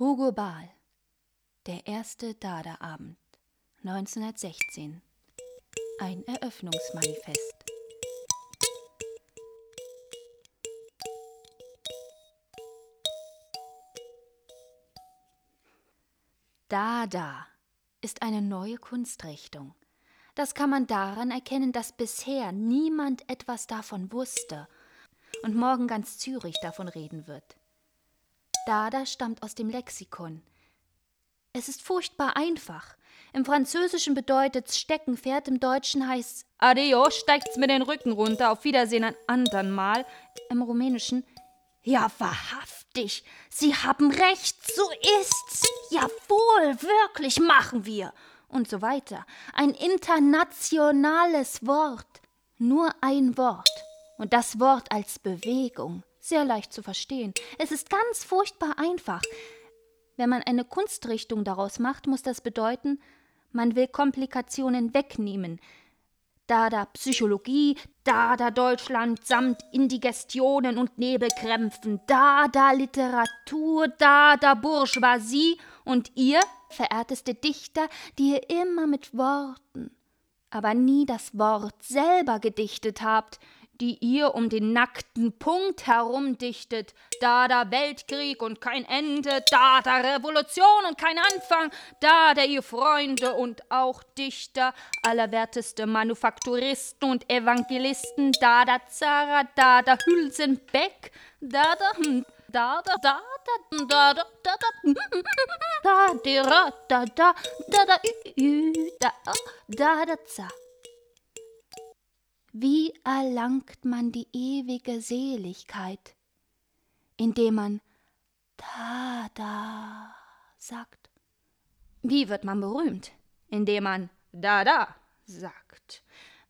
Hugo Bahl, der erste Dada-Abend, 1916. Ein Eröffnungsmanifest. Dada ist eine neue Kunstrichtung. Das kann man daran erkennen, dass bisher niemand etwas davon wusste und morgen ganz Zürich davon reden wird. Dada stammt aus dem Lexikon. Es ist furchtbar einfach. Im Französischen bedeutet Steckenpferd, im Deutschen heißt Adeo, steigt's mir den Rücken runter, auf Wiedersehen ein andern Mal. Im Rumänischen Ja, wahrhaftig, Sie haben recht, so ist's. Jawohl, wirklich machen wir. Und so weiter. Ein internationales Wort. Nur ein Wort. Und das Wort als Bewegung sehr leicht zu verstehen. Es ist ganz furchtbar einfach. Wenn man eine Kunstrichtung daraus macht, muss das bedeuten, man will Komplikationen wegnehmen. Da da Psychologie, da da Deutschland samt Indigestionen und Nebelkrämpfen, da da Literatur, da da Bourgeoisie und ihr, verehrteste Dichter, die ihr immer mit Worten, aber nie das Wort selber gedichtet habt, die ihr um den nackten Punkt herum dichtet. Da der Weltkrieg und kein Ende, da der Revolution und kein Anfang, da der ihr Freunde und auch Dichter, allerwerteste Manufakturisten und Evangelisten, da der Zara, da der Hülsenbeck, da der da da da da da da da da da da da da da da da da da da wie erlangt man die ewige Seligkeit, indem man da da sagt? Wie wird man berühmt? Indem man da da sagt.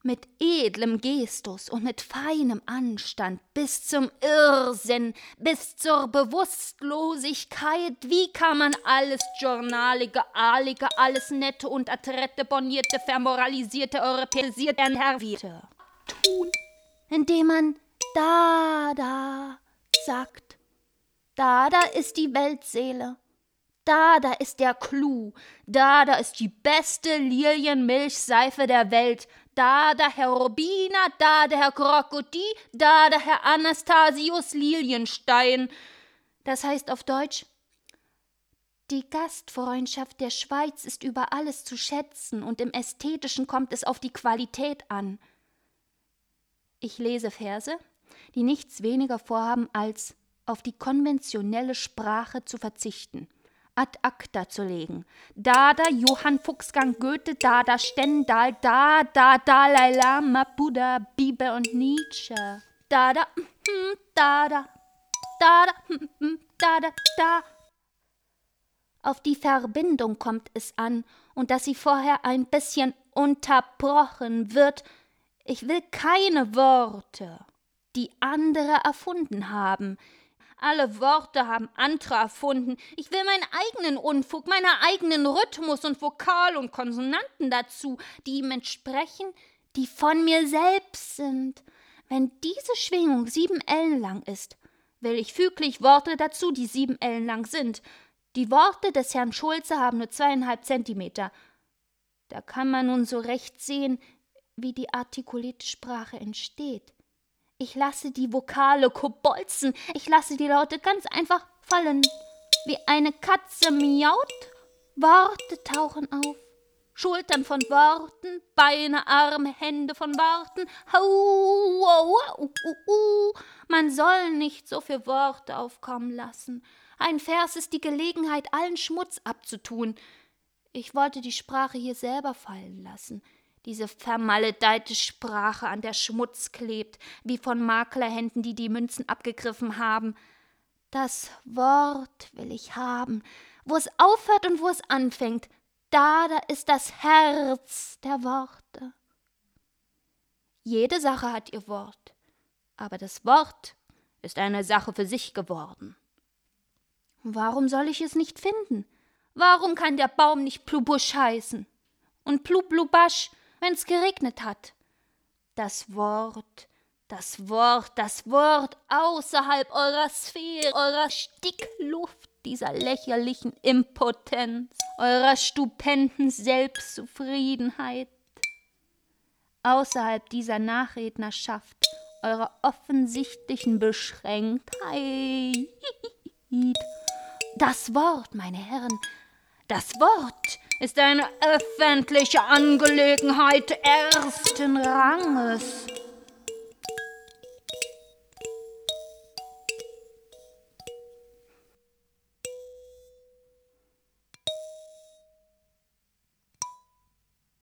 Mit edlem Gestus und mit feinem Anstand bis zum Irrsinn, bis zur Bewusstlosigkeit. Wie kann man alles Journalige, Alige, alles nette und adrette, bonierte, vermoralisierte, europäisierte, erwierte? Tun, indem man da, da sagt. Da, da ist die Weltseele. Da, da ist der Clou. Da, da ist die beste Lilienmilchseife der Welt. Da, der Herr Robina, da der Herr Krokodil, da der Herr Anastasius Lilienstein. Das heißt auf Deutsch, die Gastfreundschaft der Schweiz ist über alles zu schätzen und im Ästhetischen kommt es auf die Qualität an. Ich lese Verse, die nichts weniger vorhaben, als auf die konventionelle Sprache zu verzichten, ad acta zu legen. Dada, Johann Fuchsgang, Goethe, Dada, Stendhal, da, da, Dalai Lama, Buddha, Bibel und Nietzsche. Dada, hm, Dada, Dada, hm, hm, Dada, da. Auf die Verbindung kommt es an, und dass sie vorher ein bisschen unterbrochen wird, ich will keine Worte, die andere erfunden haben. Alle Worte haben andere erfunden. Ich will meinen eigenen Unfug, meinen eigenen Rhythmus und Vokal und Konsonanten dazu, die ihm entsprechen, die von mir selbst sind. Wenn diese Schwingung sieben Ellen lang ist, will ich füglich Worte dazu, die sieben Ellen lang sind. Die Worte des Herrn Schulze haben nur zweieinhalb Zentimeter. Da kann man nun so recht sehen, wie die artikulierte Sprache entsteht. Ich lasse die Vokale kobolzen, ich lasse die Laute ganz einfach fallen. Wie eine Katze miaut, Worte tauchen auf. Schultern von Worten, Beine, Arme, Hände von Worten. Hau, uh, uh, uh. Man soll nicht so viel Worte aufkommen lassen. Ein Vers ist die Gelegenheit, allen Schmutz abzutun. Ich wollte die Sprache hier selber fallen lassen diese vermaledeite Sprache, an der Schmutz klebt, wie von Maklerhänden, die die Münzen abgegriffen haben. Das Wort will ich haben, wo es aufhört und wo es anfängt. Da, da ist das Herz der Worte. Jede Sache hat ihr Wort, aber das Wort ist eine Sache für sich geworden. Warum soll ich es nicht finden? Warum kann der Baum nicht Plubusch heißen? Und Plublubasch wenn's geregnet hat. Das Wort, das Wort, das Wort außerhalb eurer Sphäre, eurer Stickluft. dieser lächerlichen Impotenz, eurer stupenden Selbstzufriedenheit, außerhalb dieser Nachrednerschaft, eurer offensichtlichen Beschränktheit. Das Wort, meine Herren, das Wort ist eine öffentliche Angelegenheit ersten Ranges.